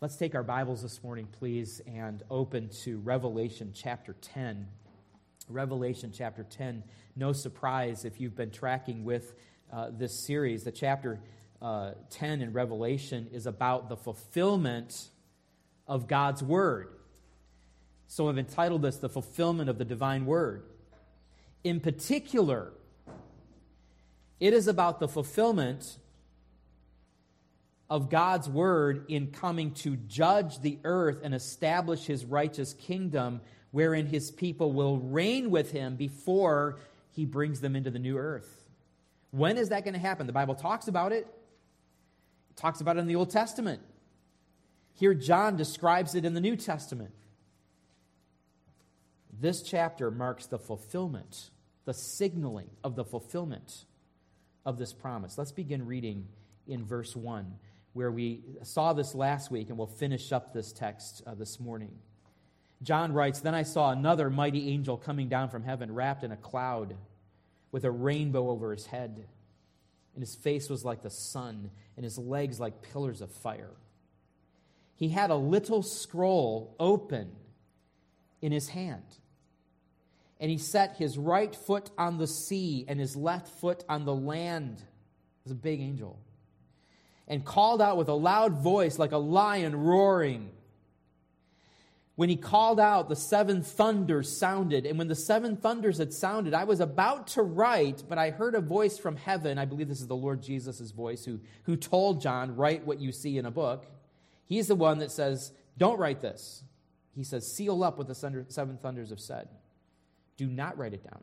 Let's take our Bibles this morning, please, and open to Revelation chapter 10. Revelation chapter 10. No surprise if you've been tracking with uh, this series. The chapter uh, 10 in Revelation is about the fulfillment of God's Word. So I've entitled this The Fulfillment of the Divine Word. In particular, it is about the fulfillment of God's word in coming to judge the earth and establish his righteous kingdom, wherein his people will reign with him before he brings them into the new earth. When is that going to happen? The Bible talks about it. It talks about it in the Old Testament. Here, John describes it in the New Testament. This chapter marks the fulfillment, the signaling of the fulfillment of this promise. Let's begin reading in verse 1 where we saw this last week, and we'll finish up this text uh, this morning. John writes Then I saw another mighty angel coming down from heaven, wrapped in a cloud, with a rainbow over his head. And his face was like the sun, and his legs like pillars of fire. He had a little scroll open in his hand. And he set his right foot on the sea and his left foot on the land. It was a big angel and called out with a loud voice like a lion roaring. When he called out, the seven thunders sounded. And when the seven thunders had sounded, I was about to write, but I heard a voice from heaven. I believe this is the Lord Jesus' voice who, who told John, Write what you see in a book. He's the one that says, Don't write this. He says, Seal up what the seven thunders have said. Do not write it down.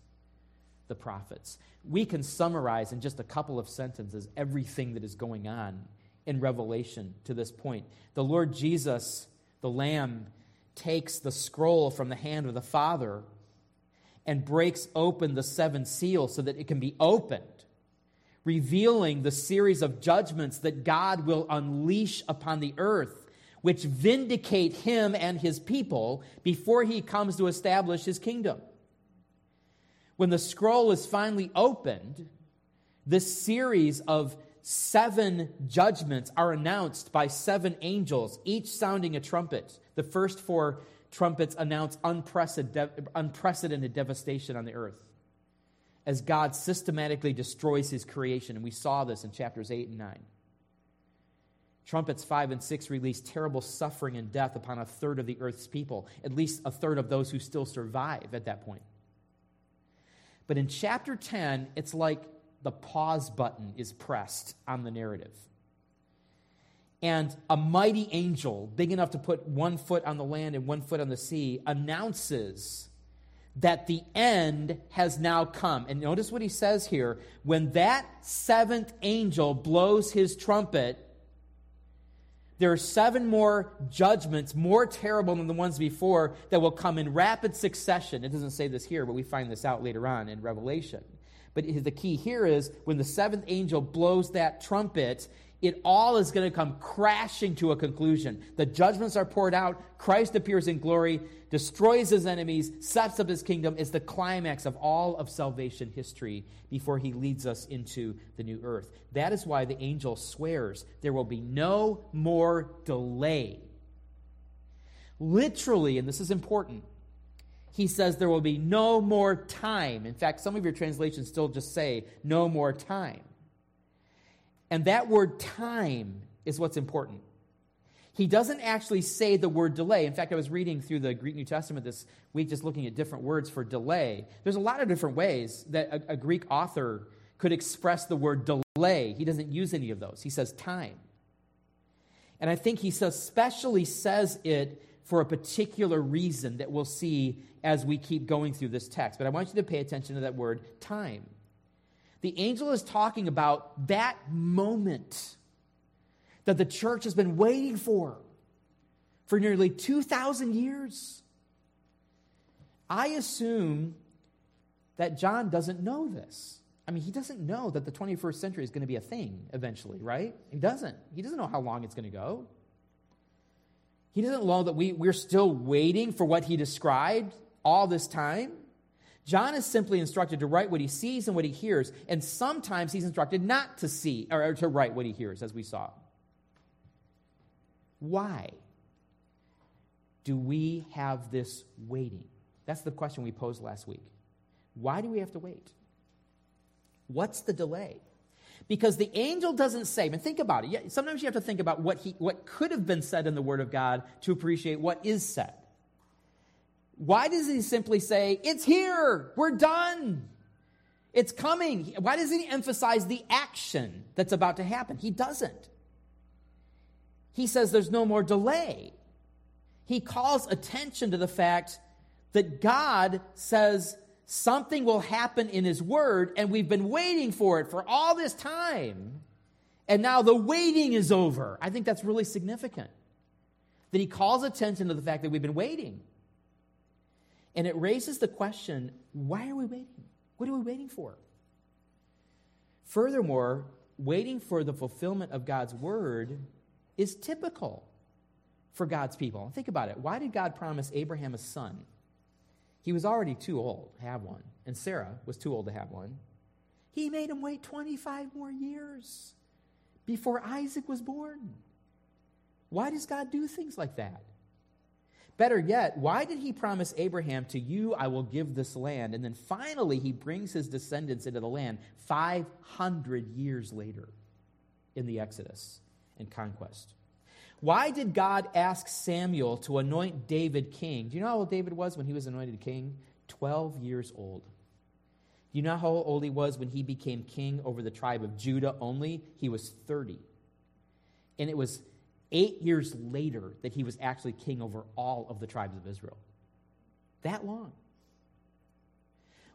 the prophets. We can summarize in just a couple of sentences everything that is going on in Revelation to this point. The Lord Jesus, the Lamb, takes the scroll from the hand of the Father and breaks open the seven seals so that it can be opened, revealing the series of judgments that God will unleash upon the earth, which vindicate him and his people before he comes to establish his kingdom. When the scroll is finally opened, this series of seven judgments are announced by seven angels, each sounding a trumpet. The first four trumpets announce unprecedented devastation on the earth as God systematically destroys his creation. And we saw this in chapters 8 and 9. Trumpets 5 and 6 release terrible suffering and death upon a third of the earth's people, at least a third of those who still survive at that point. But in chapter 10, it's like the pause button is pressed on the narrative. And a mighty angel, big enough to put one foot on the land and one foot on the sea, announces that the end has now come. And notice what he says here. When that seventh angel blows his trumpet, there are seven more judgments, more terrible than the ones before, that will come in rapid succession. It doesn't say this here, but we find this out later on in Revelation. But the key here is when the seventh angel blows that trumpet, it all is going to come crashing to a conclusion. The judgments are poured out, Christ appears in glory, destroys his enemies, sets up his kingdom. It's the climax of all of salvation history before he leads us into the new earth. That is why the angel swears there will be no more delay. Literally, and this is important, he says there will be no more time. In fact, some of your translations still just say no more time. And that word time is what's important. He doesn't actually say the word delay. In fact, I was reading through the Greek New Testament this week, just looking at different words for delay. There's a lot of different ways that a, a Greek author could express the word delay. He doesn't use any of those, he says time. And I think he especially says it for a particular reason that we'll see as we keep going through this text. But I want you to pay attention to that word time. The angel is talking about that moment, that the church has been waiting for for nearly 2,000 years. I assume that John doesn't know this. I mean, he doesn't know that the 21st century is going to be a thing eventually, right? He doesn't. He doesn't know how long it's going to go. He doesn't know that we, we're still waiting for what he described all this time. John is simply instructed to write what he sees and what he hears, and sometimes he's instructed not to see or to write what he hears, as we saw. Why do we have this waiting? That's the question we posed last week. Why do we have to wait? What's the delay? Because the angel doesn't say, and think about it. Sometimes you have to think about what, he, what could have been said in the Word of God to appreciate what is said. Why does he simply say, It's here, we're done, it's coming? Why doesn't he emphasize the action that's about to happen? He doesn't. He says there's no more delay. He calls attention to the fact that God says something will happen in His Word, and we've been waiting for it for all this time. And now the waiting is over. I think that's really significant. That He calls attention to the fact that we've been waiting. And it raises the question why are we waiting? What are we waiting for? Furthermore, waiting for the fulfillment of God's Word is typical for God's people. Think about it. Why did God promise Abraham a son? He was already too old to have one, and Sarah was too old to have one. He made him wait 25 more years before Isaac was born. Why does God do things like that? Better yet, why did he promise Abraham, To you I will give this land? And then finally, he brings his descendants into the land 500 years later in the Exodus and conquest. Why did God ask Samuel to anoint David king? Do you know how old David was when he was anointed king? 12 years old. Do you know how old he was when he became king over the tribe of Judah only? He was 30. And it was eight years later that he was actually king over all of the tribes of Israel. That long.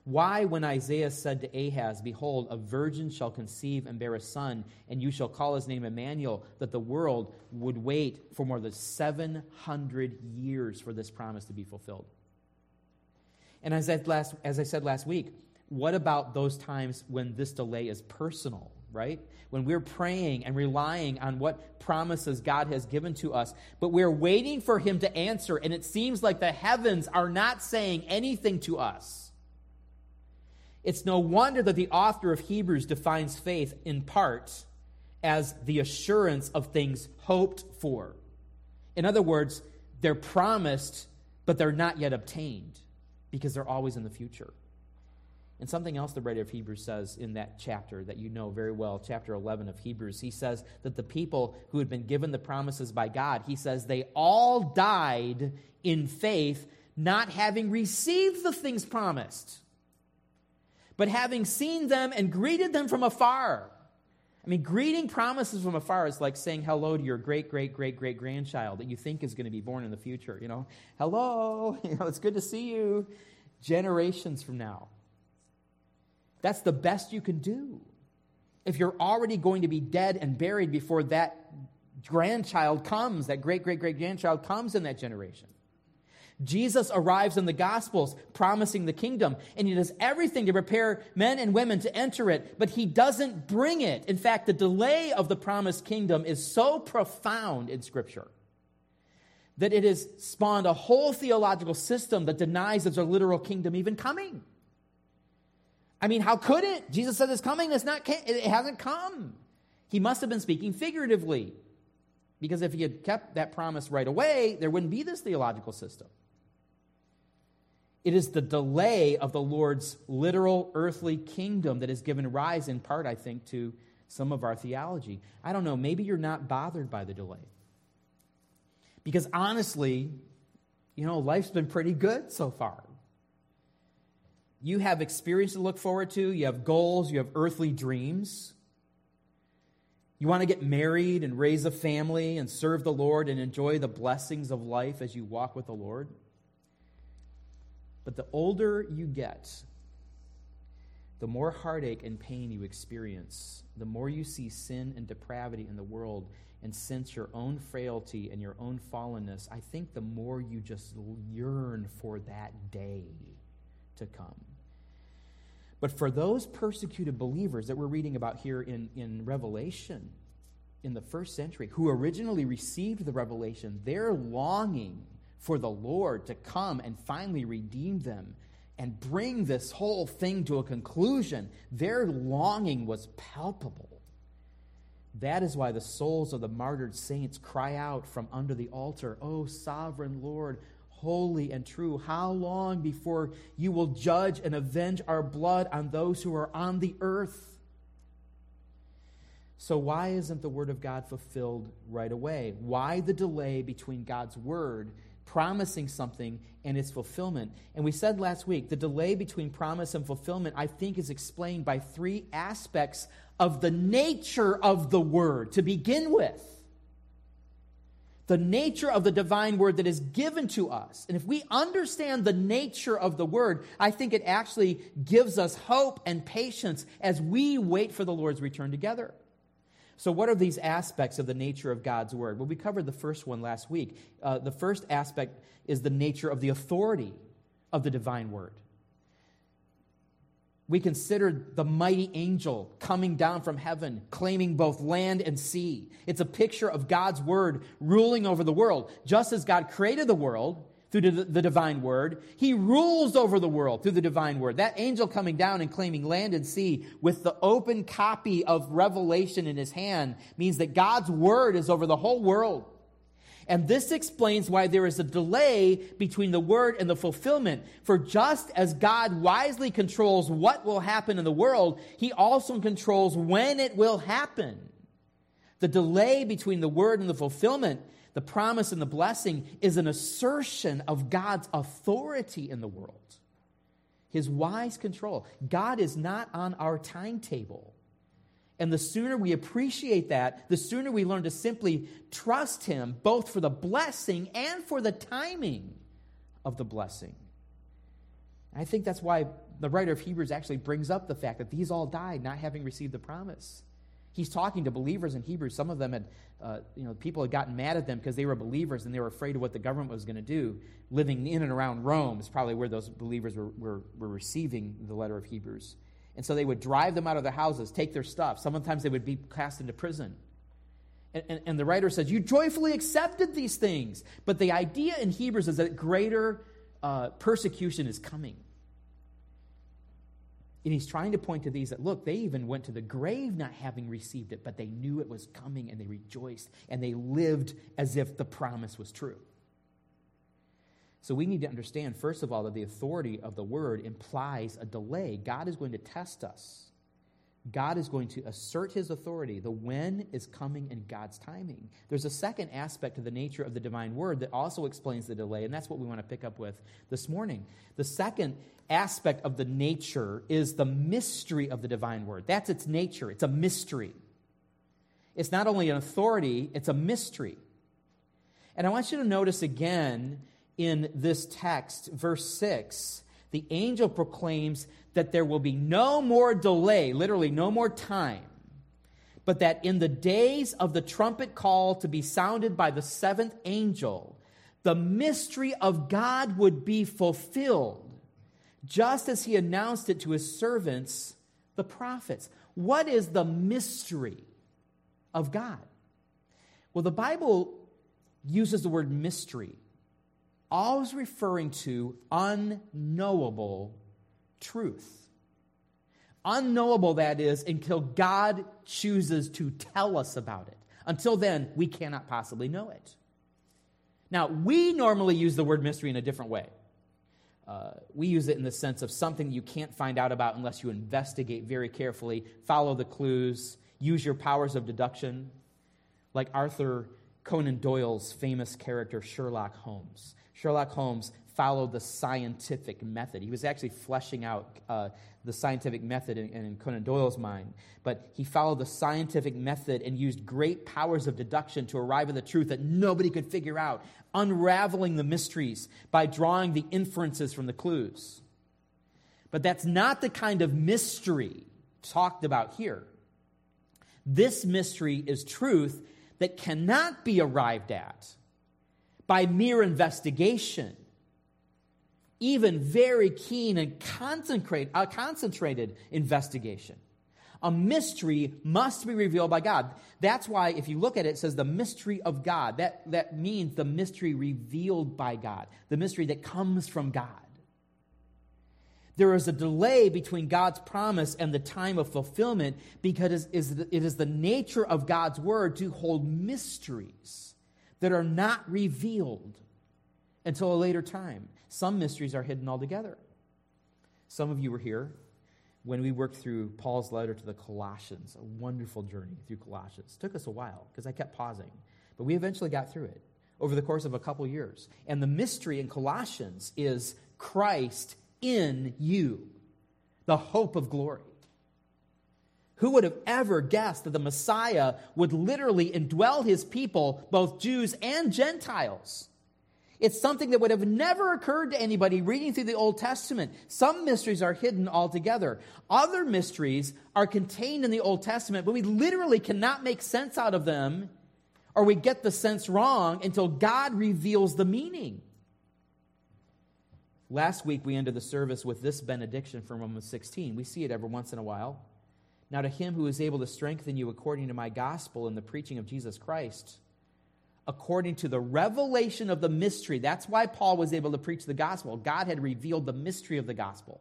Why, when Isaiah said to Ahaz, Behold, a virgin shall conceive and bear a son, and you shall call his name Emmanuel, that the world would wait for more than 700 years for this promise to be fulfilled? And as I, last, as I said last week, what about those times when this delay is personal, right? When we're praying and relying on what promises God has given to us, but we're waiting for Him to answer, and it seems like the heavens are not saying anything to us it's no wonder that the author of Hebrews defines faith in part as the assurance of things hoped for. In other words, they're promised, but they're not yet obtained because they're always in the future. And something else the writer of Hebrews says in that chapter that you know very well, chapter 11 of Hebrews, he says that the people who had been given the promises by God, he says they all died in faith, not having received the things promised but having seen them and greeted them from afar. I mean, greeting promises from afar is like saying hello to your great, great, great, great grandchild that you think is going to be born in the future. You know, hello, you know, it's good to see you generations from now. That's the best you can do. If you're already going to be dead and buried before that grandchild comes, that great, great, great grandchild comes in that generation. Jesus arrives in the Gospels promising the kingdom, and he does everything to prepare men and women to enter it, but he doesn't bring it. In fact, the delay of the promised kingdom is so profound in Scripture that it has spawned a whole theological system that denies there's a literal kingdom even coming. I mean, how could it? Jesus said it's coming, it's not, it hasn't come. He must have been speaking figuratively. Because if he had kept that promise right away, there wouldn't be this theological system. It is the delay of the Lord's literal earthly kingdom that has given rise, in part, I think, to some of our theology. I don't know, maybe you're not bothered by the delay. Because honestly, you know, life's been pretty good so far. You have experience to look forward to, you have goals, you have earthly dreams. You want to get married and raise a family and serve the Lord and enjoy the blessings of life as you walk with the Lord. But the older you get, the more heartache and pain you experience, the more you see sin and depravity in the world and sense your own frailty and your own fallenness, I think the more you just yearn for that day to come. But for those persecuted believers that we're reading about here in, in Revelation, in the first century, who originally received the revelation, they're longing for the Lord to come and finally redeem them and bring this whole thing to a conclusion. Their longing was palpable. That is why the souls of the martyred saints cry out from under the altar, O sovereign Lord, holy and true, how long before you will judge and avenge our blood on those who are on the earth? So, why isn't the word of God fulfilled right away? Why the delay between God's word promising something and its fulfillment? And we said last week the delay between promise and fulfillment, I think, is explained by three aspects of the nature of the word to begin with. The nature of the divine word that is given to us. And if we understand the nature of the word, I think it actually gives us hope and patience as we wait for the Lord's return together. So, what are these aspects of the nature of God's word? Well, we covered the first one last week. Uh, the first aspect is the nature of the authority of the divine word we considered the mighty angel coming down from heaven, claiming both land and sea. It's a picture of God's word ruling over the world. Just as God created the world through the divine word, he rules over the world through the divine word. That angel coming down and claiming land and sea with the open copy of Revelation in his hand means that God's word is over the whole world. And this explains why there is a delay between the word and the fulfillment. For just as God wisely controls what will happen in the world, he also controls when it will happen. The delay between the word and the fulfillment, the promise and the blessing, is an assertion of God's authority in the world. His wise control. God is not on our timetable. And the sooner we appreciate that, the sooner we learn to simply trust Him, both for the blessing and for the timing of the blessing. I think that's why the writer of Hebrews actually brings up the fact that these all died not having received the promise. He's talking to believers in Hebrews. Some of them had, uh, you know, people had gotten mad at them because they were believers and they were afraid of what the government was going to do. Living in and around Rome is probably where those believers were, were, were receiving the letter of Hebrews. And so they would drive them out of their houses, take their stuff. Sometimes they would be cast into prison. And, and, and, the writer says, You joyfully accepted these things. But the idea in Hebrews is that greater uh, persecution is coming. And he's trying to point to these that, look, they even went to the grave not having received it, but they knew it was coming and they rejoiced and they lived as if the promise was true. So we need to understand, first of all, that the authority of the word implies a delay. God is going to test us. God is going to assert his authority. The when is coming in God's timing. There's a second aspect to the nature of the divine word that also explains the delay, and that's what we want to pick up with this morning. The second aspect of the nature is the mystery of the divine word. That's its nature, it's a mystery. It's not only an authority, it's a mystery. And I want you to notice again in this text, verse 6, the angel proclaims that there will be no more delay, literally, no more time, but that in the days of the trumpet call to be sounded by the seventh angel, the mystery of God would be fulfilled, just as he announced it to his servants, the prophets. What is the mystery of God? Well, the Bible uses the word mystery always referring to unknowable truth. Unknowable, that is, until God chooses to tell us about it. Until then, we cannot possibly know it. Now, we normally use the word mystery in a different way. Uh, we use it in the sense of something you can't find out about unless you investigate very carefully, follow the clues, use your powers of deduction, like Arthur Conan Doyle's famous character Sherlock Holmes. Sherlock Holmes followed the scientific method. He was actually fleshing out uh, the scientific method in, in, Conan Doyle's mind. But he followed the scientific method and used great powers of deduction to arrive at the truth that nobody could figure out, unraveling the mysteries by drawing the inferences from the clues. But that's not the kind of mystery talked about here. This mystery is truth that cannot be arrived at by mere investigation, even very keen and concentrate, uh, concentrated investigation. A mystery must be revealed by God. That's why, if you look at it, it says the mystery of God. That, that means the mystery revealed by God, the mystery that comes from God. There is a delay between God's promise and the time of fulfillment because it is the nature of God's word to hold mysteries that are not revealed until a later time. Some mysteries are hidden altogether. Some of you were here when we worked through Paul's letter to the Colossians, a wonderful journey through Colossians. It took us a while because I kept pausing, but we eventually got through it over the course of a couple years. And the mystery in Colossians is Christ in you, the hope of glory. Who would have ever guessed that the Messiah would literally indwell his people, both Jews and Gentiles? It's something that would have never occurred to anybody reading through the Old Testament. Some mysteries are hidden altogether. Other mysteries are contained in the Old Testament, but we literally cannot make sense out of them, or we get the sense wrong until God reveals the meaning. Last week, we ended the service with this benediction from Romans 16. We see it every once in a while. Now, to him who is able to strengthen you according to my gospel and the preaching of Jesus Christ, according to the revelation of the mystery. That's why Paul was able to preach the gospel. God had revealed the mystery of the gospel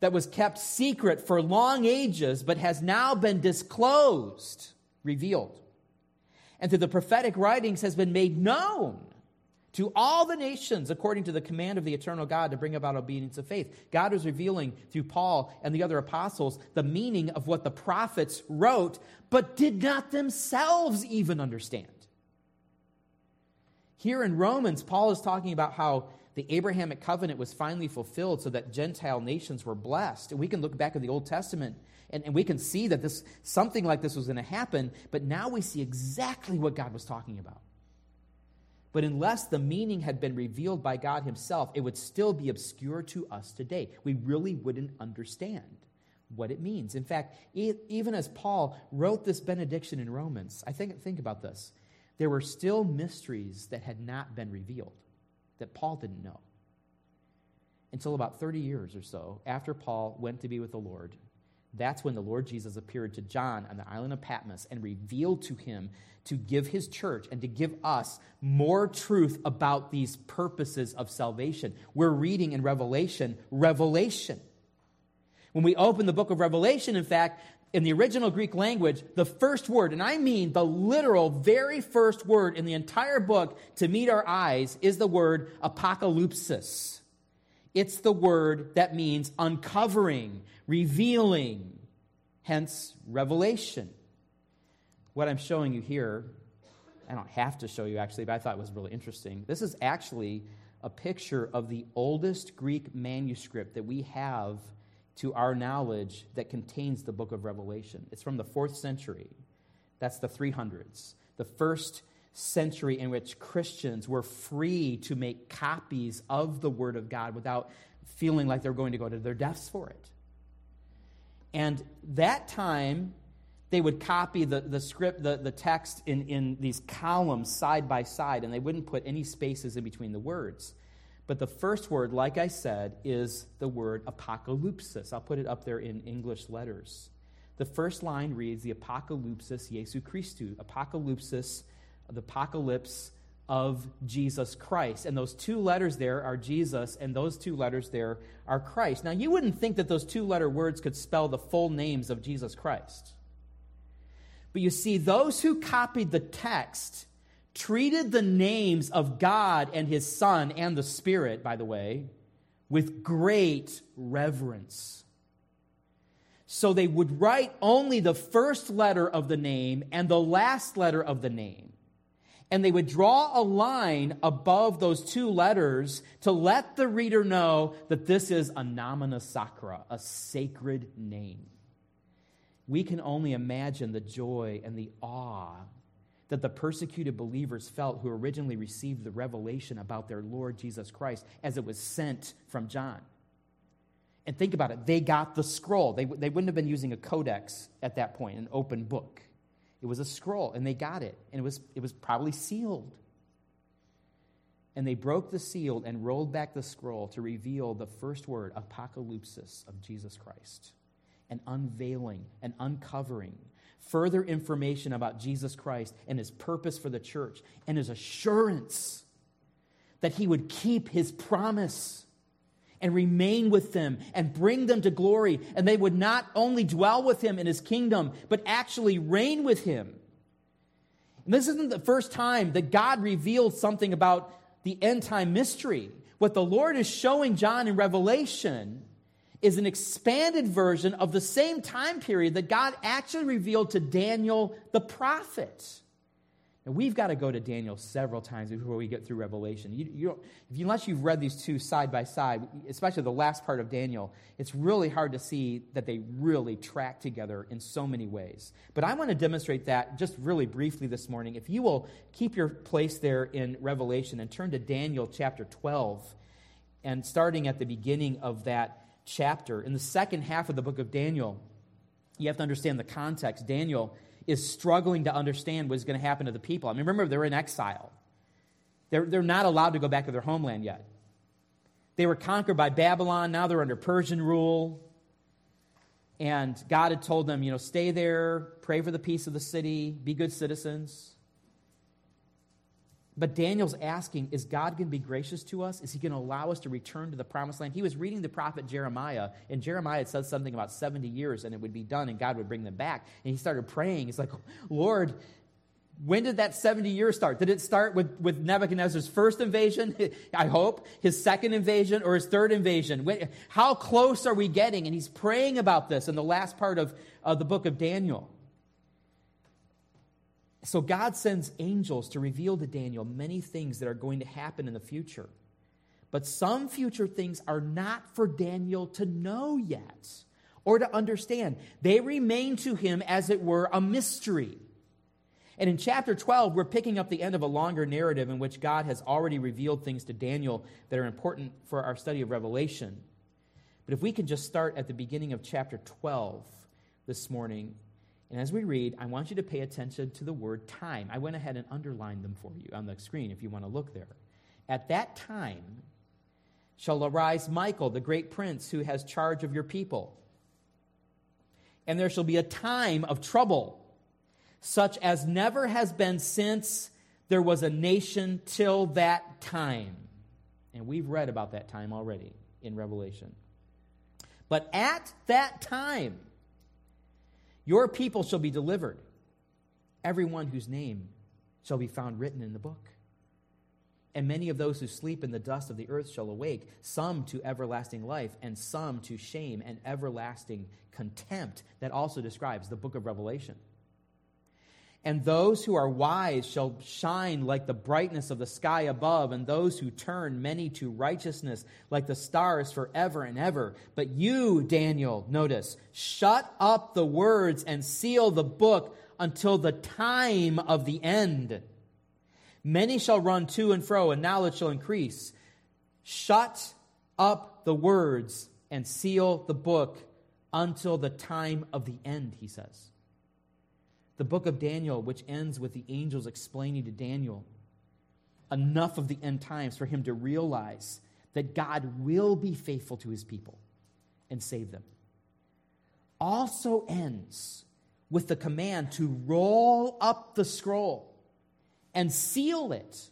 that was kept secret for long ages, but has now been disclosed, revealed. And through the prophetic writings has been made known to all the nations according to the command of the eternal God to bring about obedience of faith. God was revealing through Paul and the other apostles the meaning of what the prophets wrote, but did not themselves even understand. Here in Romans, Paul is talking about how the Abrahamic covenant was finally fulfilled so that Gentile nations were blessed. And we can look back at the Old Testament and, and we can see that this something like this was going to happen, but now we see exactly what God was talking about. But unless the meaning had been revealed by God Himself, it would still be obscure to us today. We really wouldn't understand what it means. In fact, even as Paul wrote this benediction in Romans, I think, think about this. There were still mysteries that had not been revealed that Paul didn't know. Until about 30 years or so after Paul went to be with the Lord, that's when the Lord Jesus appeared to John on the island of Patmos and revealed to him to give his church and to give us more truth about these purposes of salvation. We're reading in Revelation, Revelation. When we open the book of Revelation, in fact, in the original Greek language, the first word, and I mean the literal very first word in the entire book to meet our eyes, is the word apocalypsis. It's the word that means uncovering, revealing, hence revelation. What I'm showing you here, I don't have to show you actually, but I thought it was really interesting. This is actually a picture of the oldest Greek manuscript that we have to our knowledge that contains the book of Revelation. It's from the fourth century. That's the 300s. The first century in which Christians were free to make copies of the Word of God without feeling like they're going to go to their deaths for it. And that time, they would copy the, the script, the, the text in, in these columns side by side, and they wouldn't put any spaces in between the words. But the first word, like I said, is the word apocalypsis. I'll put it up there in English letters. The first line reads the apocalypsis Jesu Christu. Apocalypsis the apocalypse of Jesus Christ. And those two letters there are Jesus, and those two letters there are Christ. Now, you wouldn't think that those two letter words could spell the full names of Jesus Christ. But you see, those who copied the text treated the names of God and His Son and the Spirit, by the way, with great reverence. So they would write only the first letter of the name and the last letter of the name and they would draw a line above those two letters to let the reader know that this is a nomina sacra, a sacred name. We can only imagine the joy and the awe that the persecuted believers felt who originally received the revelation about their Lord Jesus Christ as it was sent from John. And think about it, they got the scroll. They, they wouldn't have been using a codex at that point, an open book. It was a scroll, and they got it, and it was, it was probably sealed. And they broke the seal and rolled back the scroll to reveal the first word, apocalypsis, of Jesus Christ. An unveiling, an uncovering, further information about Jesus Christ and his purpose for the church, and his assurance that he would keep his promise and remain with them and bring them to glory. And they would not only dwell with him in his kingdom, but actually reign with him. And this isn't the first time that God revealed something about the end time mystery. What the Lord is showing John in Revelation is an expanded version of the same time period that God actually revealed to Daniel the prophet. And we've got to go to Daniel several times before we get through Revelation. You, you you, unless you've read these two side by side, especially the last part of Daniel, it's really hard to see that they really track together in so many ways. But I want to demonstrate that just really briefly this morning. If you will keep your place there in Revelation and turn to Daniel chapter 12, and starting at the beginning of that chapter, in the second half of the book of Daniel, you have to understand the context. Daniel is struggling to understand what's going to happen to the people. I mean, remember, they're in exile. They're, they're not allowed to go back to their homeland yet. They were conquered by Babylon. Now they're under Persian rule. And God had told them, you know, stay there, pray for the peace of the city, be good citizens. But Daniel's asking, is God going to be gracious to us? Is he going to allow us to return to the promised land? He was reading the prophet Jeremiah, and Jeremiah had said something about 70 years and it would be done and God would bring them back. And he started praying. He's like, Lord, when did that 70 years start? Did it start with, with Nebuchadnezzar's first invasion, I hope, his second invasion, or his third invasion? When, how close are we getting? And he's praying about this in the last part of, of the book of Daniel. So God sends angels to reveal to Daniel many things that are going to happen in the future. But some future things are not for Daniel to know yet or to understand. They remain to him, as it were, a mystery. And in chapter 12, we're picking up the end of a longer narrative in which God has already revealed things to Daniel that are important for our study of Revelation. But if we can just start at the beginning of chapter 12 this morning and as we read, I want you to pay attention to the word time. I went ahead and underlined them for you on the screen if you want to look there. At that time shall arise Michael, the great prince, who has charge of your people. And there shall be a time of trouble, such as never has been since there was a nation till that time. And we've read about that time already in Revelation. But at that time, your people shall be delivered, everyone whose name shall be found written in the book. And many of those who sleep in the dust of the earth shall awake, some to everlasting life, and some to shame and everlasting contempt. That also describes the book of Revelation. And those who are wise shall shine like the brightness of the sky above, and those who turn many to righteousness like the stars forever and ever. But you, Daniel, notice, shut up the words and seal the book until the time of the end. Many shall run to and fro, and knowledge shall increase. Shut up the words and seal the book until the time of the end, he says the book of Daniel, which ends with the angels explaining to Daniel enough of the end times for him to realize that God will be faithful to his people and save them, also ends with the command to roll up the scroll and seal it.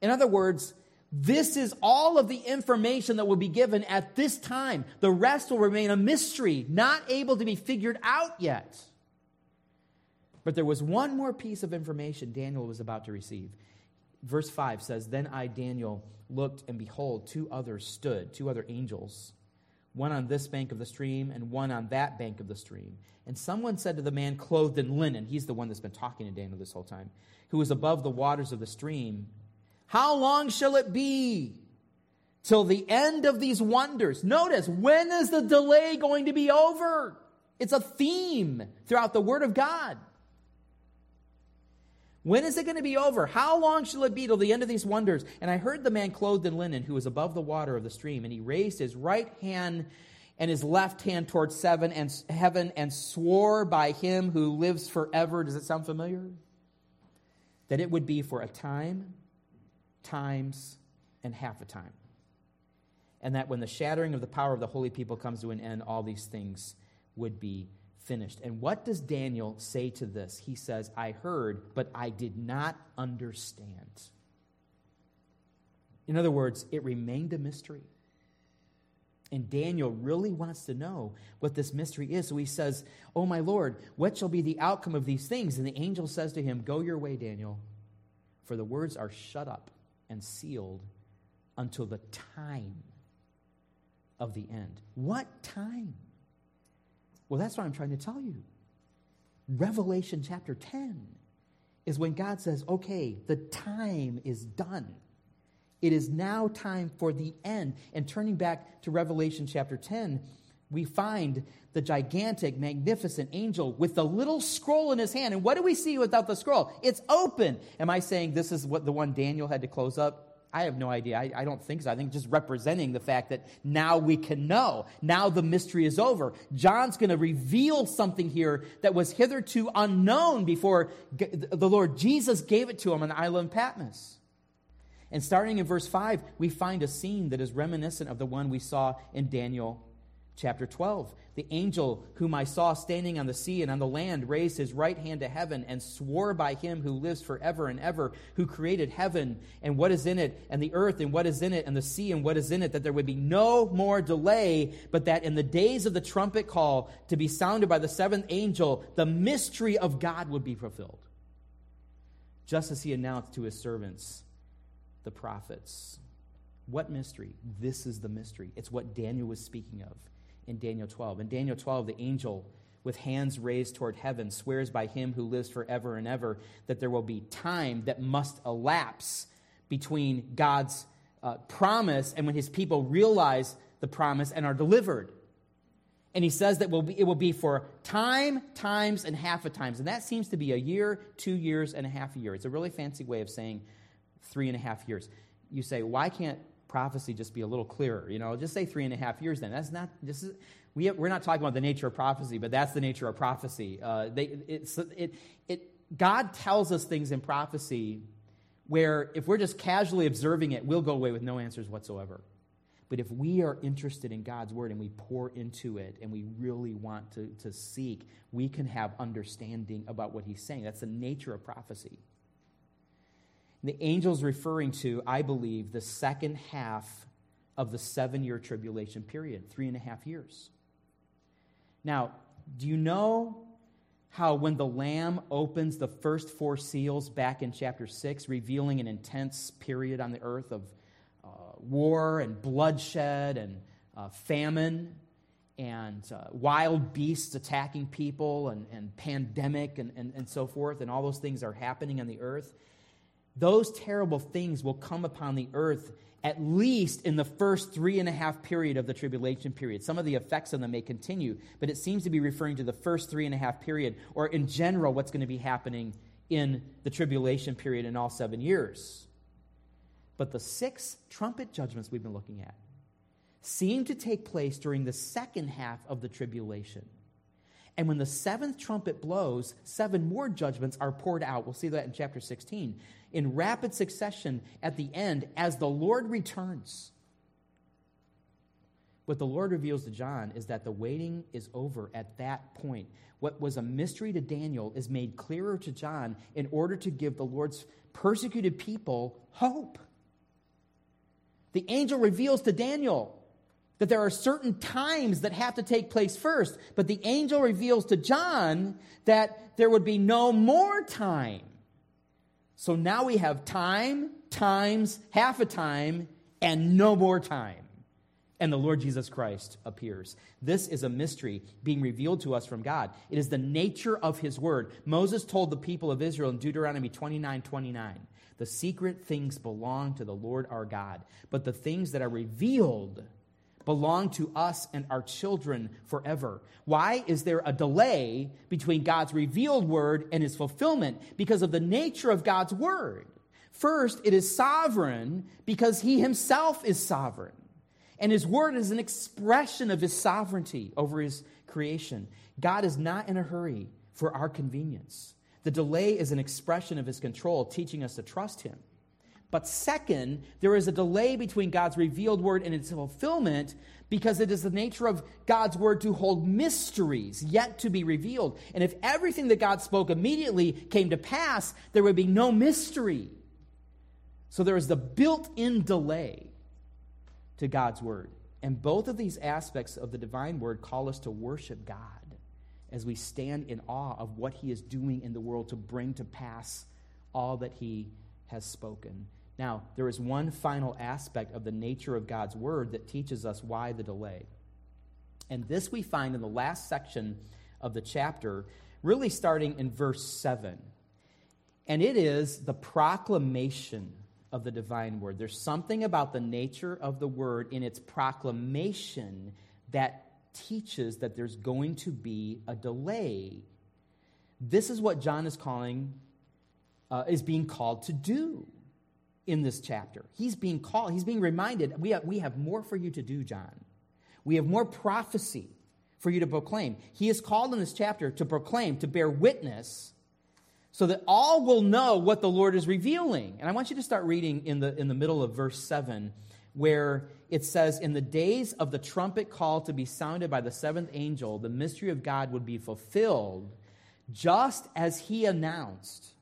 In other words, this is all of the information that will be given at this time. The rest will remain a mystery, not able to be figured out yet. But there was one more piece of information Daniel was about to receive. Verse 5 says Then I, Daniel, looked, and behold, two others stood, two other angels, one on this bank of the stream and one on that bank of the stream. And someone said to the man clothed in linen, he's the one that's been talking to Daniel this whole time, who was above the waters of the stream, How long shall it be? Till the end of these wonders. Notice, when is the delay going to be over? It's a theme throughout the Word of God. When is it going to be over? How long shall it be till the end of these wonders? And I heard the man clothed in linen who was above the water of the stream, and he raised his right hand and his left hand towards seven and heaven and swore by him who lives forever. Does it sound familiar? That it would be for a time, times, and half a time. And that when the shattering of the power of the holy people comes to an end, all these things would be finished. And what does Daniel say to this? He says, I heard, but I did not understand. In other words, it remained a mystery. And Daniel really wants to know what this mystery is. So he says, Oh, my Lord, what shall be the outcome of these things? And the angel says to him, Go your way, Daniel, for the words are shut up and sealed until the time of the end. What time? Well, that's what I'm trying to tell you. Revelation chapter 10 is when God says, okay, the time is done. It is now time for the end. And turning back to Revelation chapter 10, we find the gigantic, magnificent angel with the little scroll in his hand. And what do we see without the scroll? It's open. Am I saying this is what the one Daniel had to close up? I have no idea. I, I, don't think so. I think just representing the fact that now we can know. Now the mystery is over. John's going to reveal something here that was hitherto unknown before the Lord Jesus gave it to him on the island Patmos. And starting in verse 5, we find a scene that is reminiscent of the one we saw in Daniel chapter 12. The angel whom I saw standing on the sea and on the land raised his right hand to heaven and swore by him who lives forever and ever, who created heaven and what is in it, and the earth and what is in it, and the sea and what is in it, that there would be no more delay, but that in the days of the trumpet call to be sounded by the seventh angel, the mystery of God would be fulfilled. Just as he announced to his servants, the prophets. What mystery? This is the mystery. It's what Daniel was speaking of in Daniel 12. In Daniel 12, the angel with hands raised toward heaven swears by him who lives forever and ever that there will be time that must elapse between God's uh, promise and when his people realize the promise and are delivered. And he says that it will be for time, times, and half a times. And that seems to be a year, two years, and a half a year. It's a really fancy way of saying three and a half years. You say, why can't prophecy just be a little clearer. You know, just say three and a half years then. That's not, this is, we have, we're not talking about the nature of prophecy, but that's the nature of prophecy. Uh, they, it's, it, it, God tells us things in prophecy where if we're just casually observing it, we'll go away with no answers whatsoever. But if we are interested in God's word and we pour into it and we really want to, to seek, we can have understanding about what he's saying. That's the nature of prophecy. The angel's referring to, I believe, the second half of the seven year tribulation period, three and a half years. Now, do you know how when the Lamb opens the first four seals back in chapter 6, revealing an intense period on the earth of uh, war and bloodshed and uh, famine and uh, wild beasts attacking people and, and pandemic and, and, and so forth, and all those things are happening on the earth? Those terrible things will come upon the earth at least in the first three and a half period of the tribulation period. Some of the effects of them may continue, but it seems to be referring to the first three and a half period, or in general, what's going to be happening in the tribulation period in all seven years. But the six trumpet judgments we've been looking at seem to take place during the second half of the tribulation. And when the seventh trumpet blows, seven more judgments are poured out. We'll see that in chapter 16 in rapid succession at the end as the Lord returns. What the Lord reveals to John is that the waiting is over at that point. What was a mystery to Daniel is made clearer to John in order to give the Lord's persecuted people hope. The angel reveals to Daniel that there are certain times that have to take place first, but the angel reveals to John that there would be no more time so now we have time, times, half a time, and no more time. And the Lord Jesus Christ appears. This is a mystery being revealed to us from God. It is the nature of his word. Moses told the people of Israel in Deuteronomy 29 29, the secret things belong to the Lord our God, but the things that are revealed belong to us and our children forever. Why is there a delay between God's revealed word and his fulfillment? Because of the nature of God's word. First, it is sovereign because he himself is sovereign. And his word is an expression of his sovereignty over his creation. God is not in a hurry for our convenience. The delay is an expression of his control, teaching us to trust him. But second, there is a delay between God's revealed word and its fulfillment because it is the nature of God's word to hold mysteries yet to be revealed. And if everything that God spoke immediately came to pass, there would be no mystery. So there is the built in delay to God's word. And both of these aspects of the divine word call us to worship God as we stand in awe of what he is doing in the world to bring to pass all that he has spoken. Now, there is one final aspect of the nature of God's word that teaches us why the delay. And this we find in the last section of the chapter, really starting in verse 7. And it is the proclamation of the divine word. There's something about the nature of the word in its proclamation that teaches that there's going to be a delay. This is what John is calling, uh, is being called to do in this chapter. He's being called, he's being reminded, we have, we have more for you to do, John. We have more prophecy for you to proclaim. He is called in this chapter to proclaim, to bear witness, so that all will know what the Lord is revealing. And I want you to start reading in the, in the middle of verse 7, where it says, In the days of the trumpet call to be sounded by the seventh angel, the mystery of God would be fulfilled, just as he announced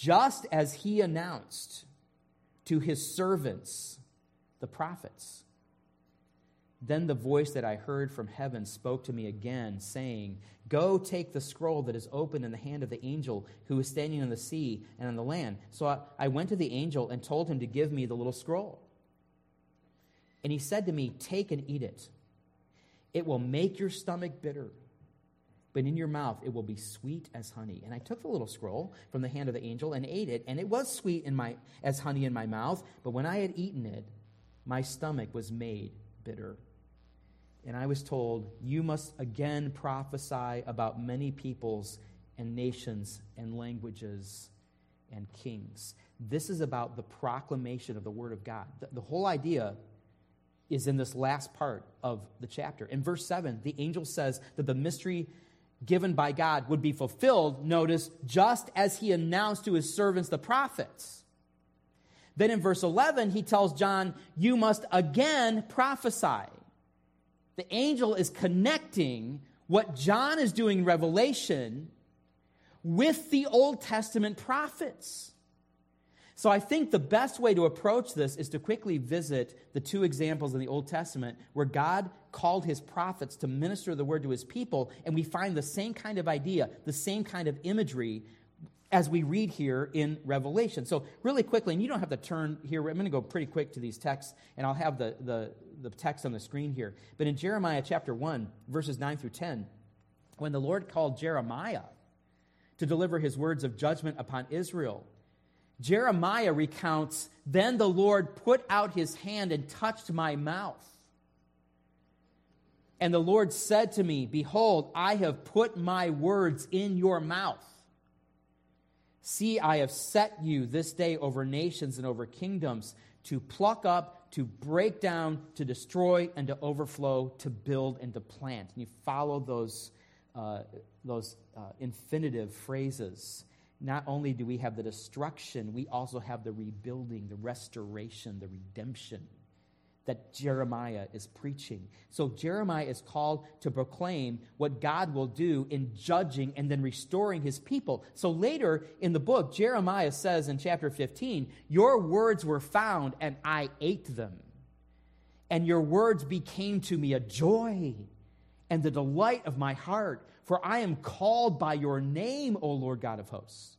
just as he announced to his servants, the prophets. Then the voice that I heard from heaven spoke to me again, saying, Go take the scroll that is open in the hand of the angel who is standing on the sea and on the land. So I, I went to the angel and told him to give me the little scroll. And he said to me, Take and eat it. It will make your stomach bitter but in your mouth it will be sweet as honey. And I took the little scroll from the hand of the angel and ate it, and it was sweet in my, as honey in my mouth. But when I had eaten it, my stomach was made bitter. And I was told, You must again prophesy about many peoples and nations and languages and kings. This is about the proclamation of the Word of God. The, the whole idea is in this last part of the chapter. In verse 7, the angel says that the mystery given by God would be fulfilled, notice, just as he announced to his servants, the prophets. Then in verse 11, he tells John, You must again prophesy. The angel is connecting what John is doing in Revelation with the Old Testament prophets. So I think the best way to approach this is to quickly visit the two examples in the Old Testament where God called his prophets to minister the word to his people, and we find the same kind of idea, the same kind of imagery as we read here in Revelation. So, really quickly, and you don't have to turn here, I'm going to go pretty quick to these texts, and I'll have the, the, the text on the screen here. But in Jeremiah chapter 1, verses 9 through 10, when the Lord called Jeremiah to deliver his words of judgment upon Israel, Jeremiah recounts, Then the Lord put out his hand and touched my mouth. And the Lord said to me, Behold, I have put my words in your mouth. See, I have set you this day over nations and over kingdoms to pluck up, to break down, to destroy, and to overflow, to build and to plant. And you follow those, uh, those uh, infinitive phrases not only do we have the destruction, we also have the rebuilding, the restoration, the redemption that Jeremiah is preaching. So Jeremiah is called to proclaim what God will do in judging and then restoring his people. So later in the book, Jeremiah says in chapter 15, Your words were found, and I ate them. And your words became to me a joy and the delight of my heart. For I am called by your name, O Lord God of hosts.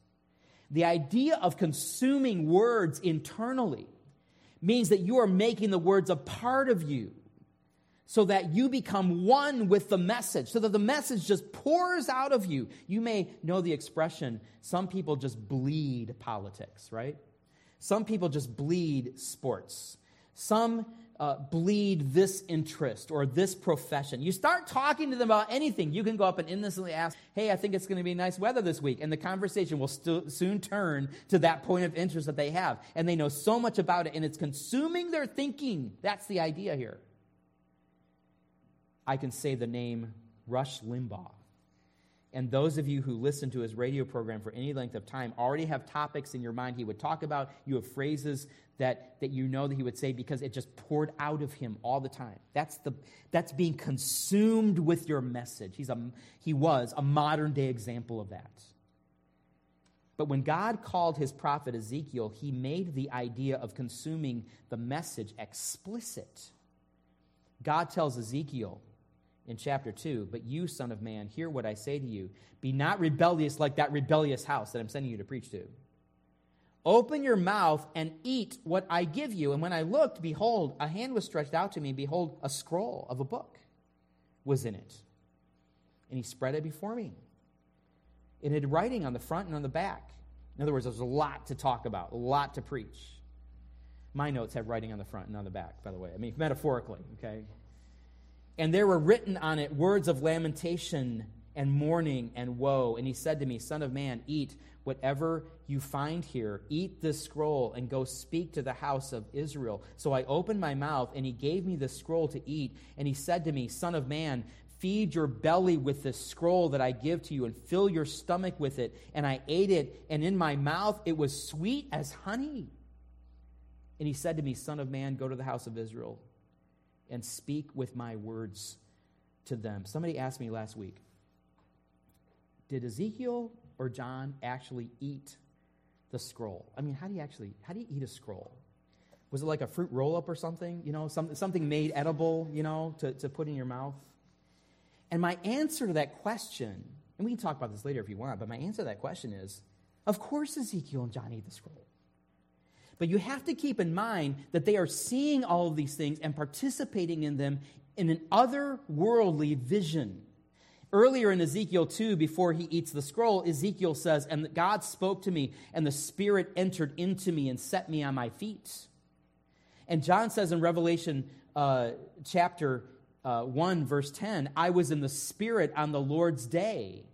The idea of consuming words internally means that you are making the words a part of you so that you become one with the message, so that the message just pours out of you. You may know the expression some people just bleed politics, right? Some people just bleed sports. Some uh, bleed this interest or this profession. You start talking to them about anything, you can go up and innocently ask, Hey, I think it's going to be nice weather this week. And the conversation will st- soon turn to that point of interest that they have. And they know so much about it, and it's consuming their thinking. That's the idea here. I can say the name Rush Limbaugh. And those of you who listen to his radio program for any length of time already have topics in your mind he would talk about. You have phrases that, that you know that he would say because it just poured out of him all the time. That's, the, that's being consumed with your message. He's a, he was a modern day example of that. But when God called his prophet Ezekiel, he made the idea of consuming the message explicit. God tells Ezekiel, in chapter 2. But you, son of man, hear what I say to you. Be not rebellious like that rebellious house that I'm sending you to preach to. Open your mouth and eat what I give you. And when I looked, behold, a hand was stretched out to me. Behold, a scroll of a book was in it. And he spread it before me. It had writing on the front and on the back. In other words, there's a lot to talk about, a lot to preach. My notes have writing on the front and on the back, by the way. I mean, metaphorically, okay? And there were written on it words of lamentation and mourning and woe. And he said to me, Son of man, eat whatever you find here. Eat this scroll and go speak to the house of Israel. So I opened my mouth, and he gave me the scroll to eat. And he said to me, Son of man, feed your belly with this scroll that I give to you, and fill your stomach with it. And I ate it, and in my mouth it was sweet as honey. And he said to me, Son of man, go to the house of Israel and speak with my words to them. Somebody asked me last week Did Ezekiel or John actually eat the scroll? I mean, how do you actually, how do you eat a scroll? Was it like a fruit roll up or something? You know, some, something made edible, you know, to, to put in your mouth? And my answer to that question, and we can talk about this later if you want, but my answer to that question is of course Ezekiel and John eat the scroll. But you have to keep in mind that they are seeing all of these things and participating in them in an otherworldly vision. Earlier in Ezekiel 2, before he eats the scroll, Ezekiel says, And God spoke to me, and the Spirit entered into me and set me on my feet. And John says in Revelation uh, chapter uh, 1, verse 10, I was in the Spirit on the Lord's day.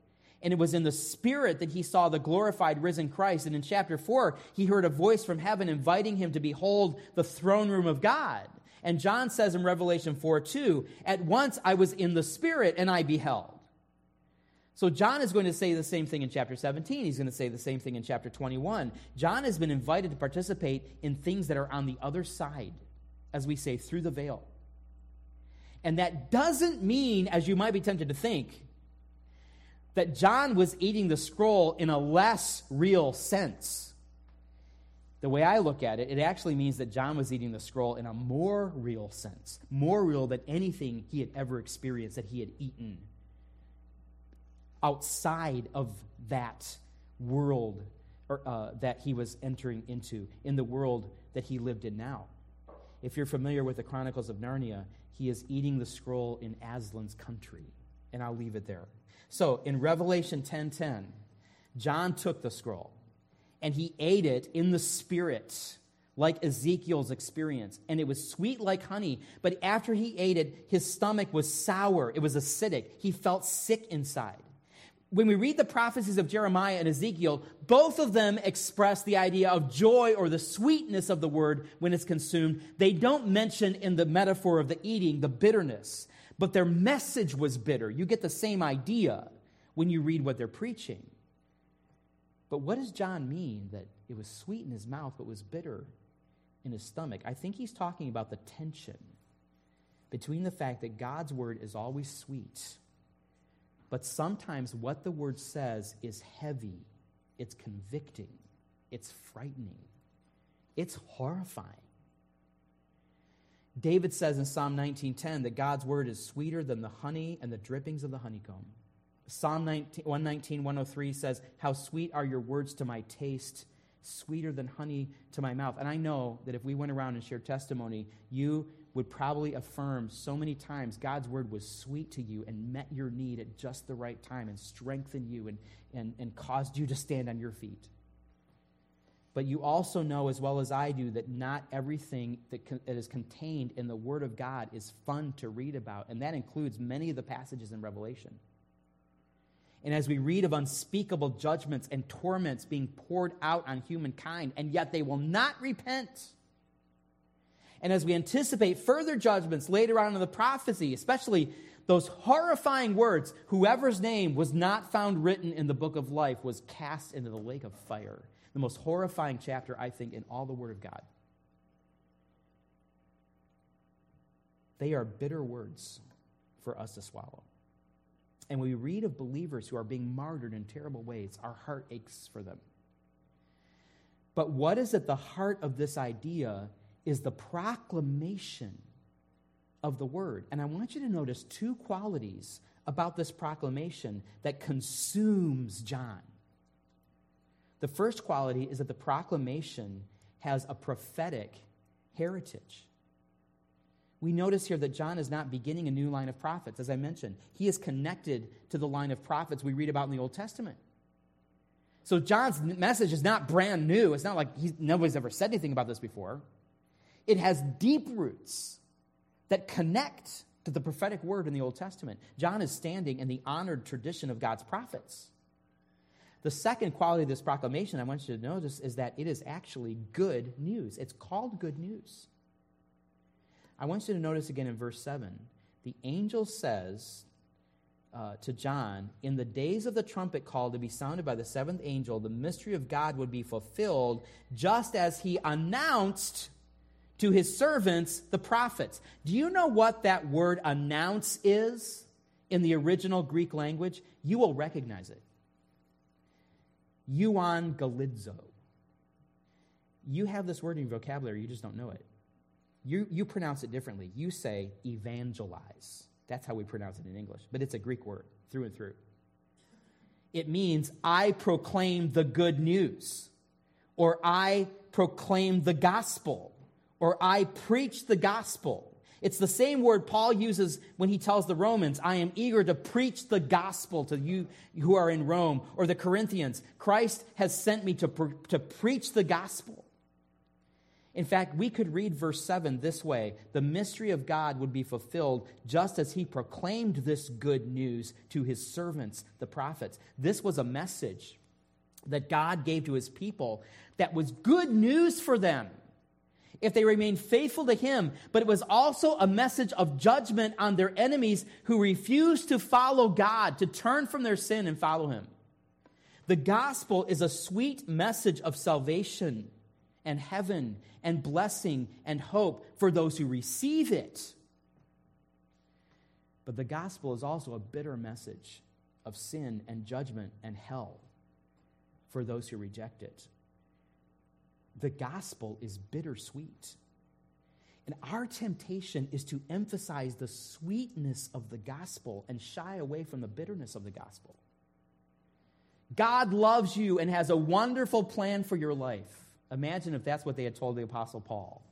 And it was in the Spirit that he saw the glorified risen Christ. And in chapter 4, he heard a voice from heaven inviting him to behold the throne room of God. And John says in Revelation 4 2, At once I was in the Spirit and I beheld. So John is going to say the same thing in chapter 17. He's going to say the same thing in chapter 21. John has been invited to participate in things that are on the other side, as we say, through the veil. And that doesn't mean, as you might be tempted to think, that John was eating the scroll in a less real sense. The way I look at it, it actually means that John was eating the scroll in a more real sense, more real than anything he had ever experienced that he had eaten outside of that world or, uh, that he was entering into, in the world that he lived in now. If you're familiar with the Chronicles of Narnia, he is eating the scroll in Aslan's country. And I'll leave it there. So in Revelation 10:10, John took the scroll and he ate it in the spirit like Ezekiel's experience and it was sweet like honey but after he ate it his stomach was sour it was acidic he felt sick inside when we read the prophecies of Jeremiah and Ezekiel, both of them express the idea of joy or the sweetness of the word when it's consumed. They don't mention in the metaphor of the eating the bitterness but their message was bitter. You get the same idea when you read what they're preaching. But what does John mean that it was sweet in his mouth but was bitter in his stomach? I think he's talking about the tension between the fact that God's word is always sweet, but sometimes what the word says is heavy, it's convicting, it's frightening, it's horrifying. David says in Psalm 19:10 that God's word is sweeter than the honey and the drippings of the honeycomb. Psalm 19, 119, 103 says, How sweet are your words to my taste, sweeter than honey to my mouth. And I know that if we went around and shared testimony, you would probably affirm so many times God's word was sweet to you and met your need at just the right time and strengthened you and, and, and caused you to stand on your feet. But you also know as well as I do that not everything that, that is contained in the Word of God is fun to read about, and that includes many of the passages in Revelation. And as we read of unspeakable judgments and torments being poured out on humankind, and yet they will not repent. And as we anticipate further judgments later on in the prophecy, especially those horrifying words, whoever's name was not found written in the book of life was cast into the lake of fire the most horrifying chapter, I think, in all the Word of God. They are bitter words for us to swallow. And when we read of believers who are being martyred in terrible ways, our heart aches for them. But what is at the heart of this idea is the proclamation of the word. And I want you to notice two qualities about this proclamation that consumes John. The first quality is that the proclamation has a prophetic heritage. We notice here that John is not beginning a new line of prophets. As I mentioned, he is connected to the line of prophets we read about in the Old Testament. So John's message is not brand new. It's not like nobody's ever said anything about this before. It has deep roots that connect to the prophetic word in the Old Testament. John is standing in the honored tradition of God's prophets. The second quality of this proclamation I want you to notice is that it is actually good news. It's called good news. I want you to notice again in verse 7 the angel says uh, to John, In the days of the trumpet call to be sounded by the seventh angel, the mystery of God would be fulfilled, just as he announced to his servants, the prophets. Do you know what that word announce is in the original Greek language? You will recognize it. Euangelizo. You have this word in your vocabulary, you just don't know it. You, you pronounce it differently. You say evangelize. That's how we pronounce it in English, but it's a Greek word through and through. It means I proclaim the good news, or I proclaim the gospel, or I preach the gospel. It's the same word Paul uses when he tells the Romans, I am eager to preach the gospel to you who are in Rome, or the Corinthians. Christ has sent me to, to preach the gospel. In fact, we could read verse 7 this way The mystery of God would be fulfilled just as he proclaimed this good news to his servants, the prophets. This was a message that God gave to his people that was good news for them if they remained faithful to him, but it was also a message of judgment on their enemies who refused to follow God, to turn from their sin and follow him. The gospel is a sweet message of salvation and heaven and blessing and hope for those who receive it. But the gospel is also a bitter message of sin and judgment and hell for those who reject it the gospel is bittersweet. And our temptation is to emphasize the sweetness of the gospel and shy away from the bitterness of the gospel. God loves you and has a wonderful plan for your life. Imagine if that's what they had told the Apostle Paul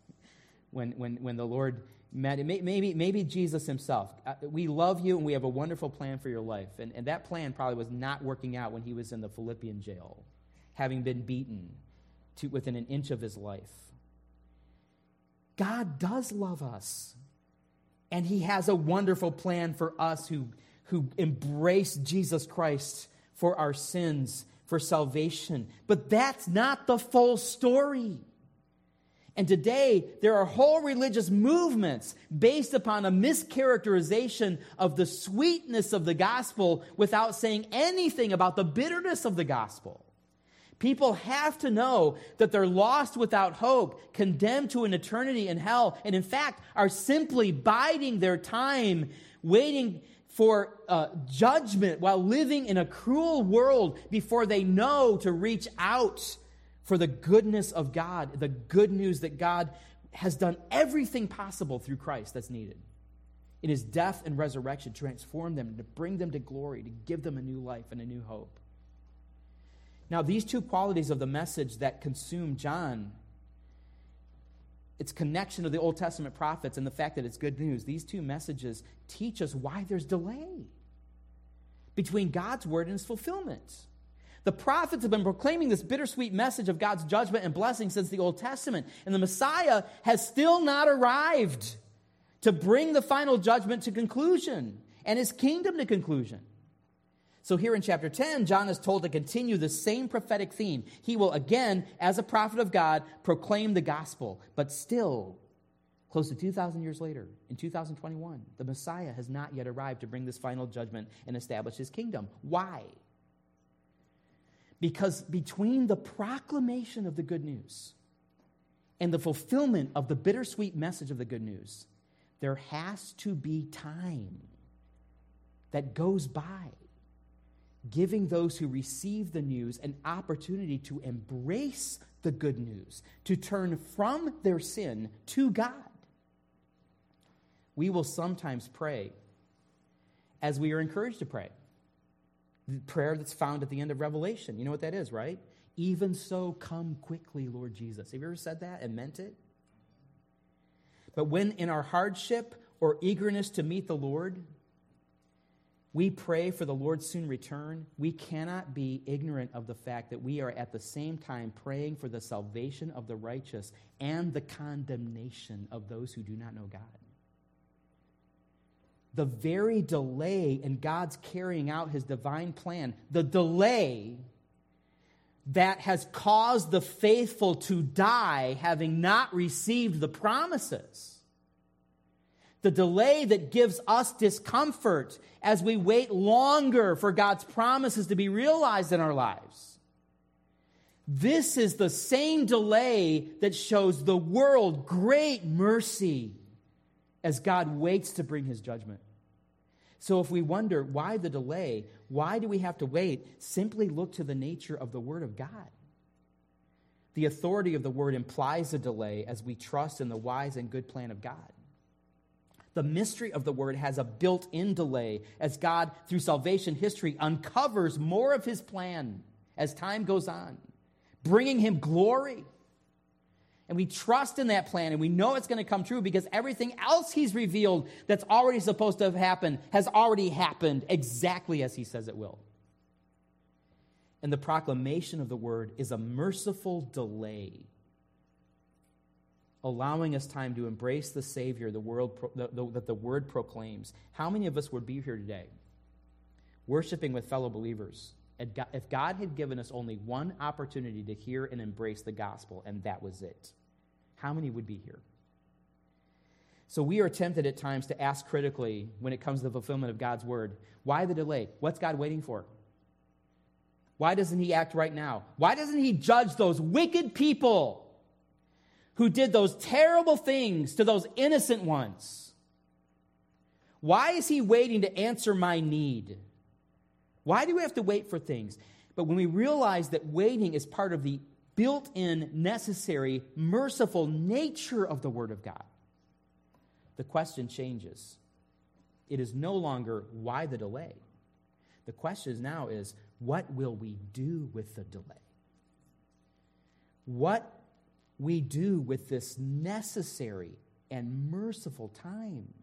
when, when, when the Lord met him. Maybe, maybe Jesus himself. Uh, we love you and we have a wonderful plan for your life. And, and that plan probably was not working out when he was in the Philippian jail, having been beaten to within an inch of his life. God does love us. And he has a wonderful plan for us who, who embrace Jesus Christ for our sins, for salvation. But that's not the full story. And today, there are whole religious movements based upon a mischaracterization of the sweetness of the gospel without saying anything about the bitterness of the gospel. People have to know that they're lost without hope, condemned to an eternity in hell, and in fact are simply biding their time, waiting for uh, judgment while living in a cruel world before they know to reach out for the goodness of God, the good news that God has done everything possible through Christ that's needed. In his death and resurrection, transform them, to bring them to glory, to give them a new life and a new hope. Now, these two qualities of the message that consume John, its connection to the Old Testament prophets and the fact that it's good news, these two messages teach us why there's delay between God's word and its fulfillment. The prophets have been proclaiming this bittersweet message of God's judgment and blessing since the Old Testament, and the Messiah has still not arrived to bring the final judgment to conclusion and his kingdom to conclusion. So, here in chapter 10, John is told to continue the same prophetic theme. He will again, as a prophet of God, proclaim the gospel. But still, close to 2,000 years later, in 2021, the Messiah has not yet arrived to bring this final judgment and establish his kingdom. Why? Because between the proclamation of the good news and the fulfillment of the bittersweet message of the good news, there has to be time that goes by, giving those who receive the news an opportunity to embrace the good news, to turn from their sin to God. We will sometimes pray as we are encouraged to pray. The prayer that's found at the end of Revelation. You know what that is, right? Even so, come quickly, Lord Jesus. Have you ever said that and meant it? But when in our hardship or eagerness to meet the Lord, we pray for the Lord's soon return, we cannot be ignorant of the fact that we are at the same time praying for the salvation of the righteous and the condemnation of those who do not know God. The very delay in God's carrying out his divine plan, the delay that has caused the faithful to die having not received the promises. The delay that gives us discomfort as we wait longer for God's promises to be realized in our lives. This is the same delay that shows the world great mercy as God waits to bring his judgment. So if we wonder why the delay, why do we have to wait? Simply look to the nature of the Word of God. The authority of the Word implies a delay as we trust in the wise and good plan of God. The mystery of the Word has a built in delay as God, through salvation history, uncovers more of His plan as time goes on, bringing Him glory and we trust in that plan and we know it's going to come true because everything else he's revealed that's already supposed to have happened has already happened exactly as he says it will. And the proclamation of the word is a merciful delay, allowing us time to embrace the Savior the world pro- the, the, that the word proclaims. How many of us would be here today worshiping with fellow believers? If God had given us only one opportunity to hear and embrace the gospel, and that was it, how many would be here? So we are tempted at times to ask critically when it comes to the fulfillment of God's word why the delay? What's God waiting for? Why doesn't He act right now? Why doesn't He judge those wicked people who did those terrible things to those innocent ones? Why is He waiting to answer my need? Why do we have to wait for things? But when we realize that waiting is part of the built in, necessary, merciful nature of the Word of God, the question changes. It is no longer why the delay. The question now is what will we do with the delay? What we do with this necessary and merciful time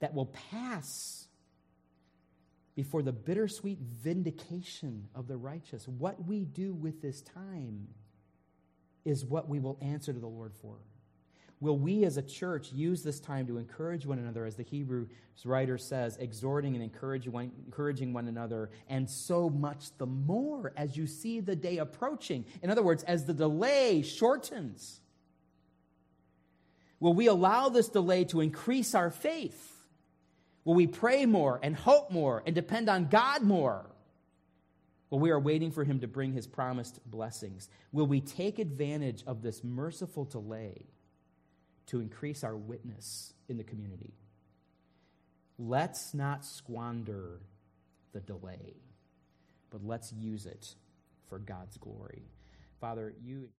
that will pass before the bittersweet vindication of the righteous. What we do with this time is what we will answer to the Lord for. Will we as a church use this time to encourage one another, as the Hebrews writer says, exhorting and encouraging one, encouraging one another, and so much the more as you see the day approaching? In other words, as the delay shortens, will we allow this delay to increase our faith? Will we pray more and hope more and depend on God more? Well, we are waiting for him to bring his promised blessings. Will we take advantage of this merciful delay to increase our witness in the community? Let's not squander the delay, but let's use it for God's glory. Father, you.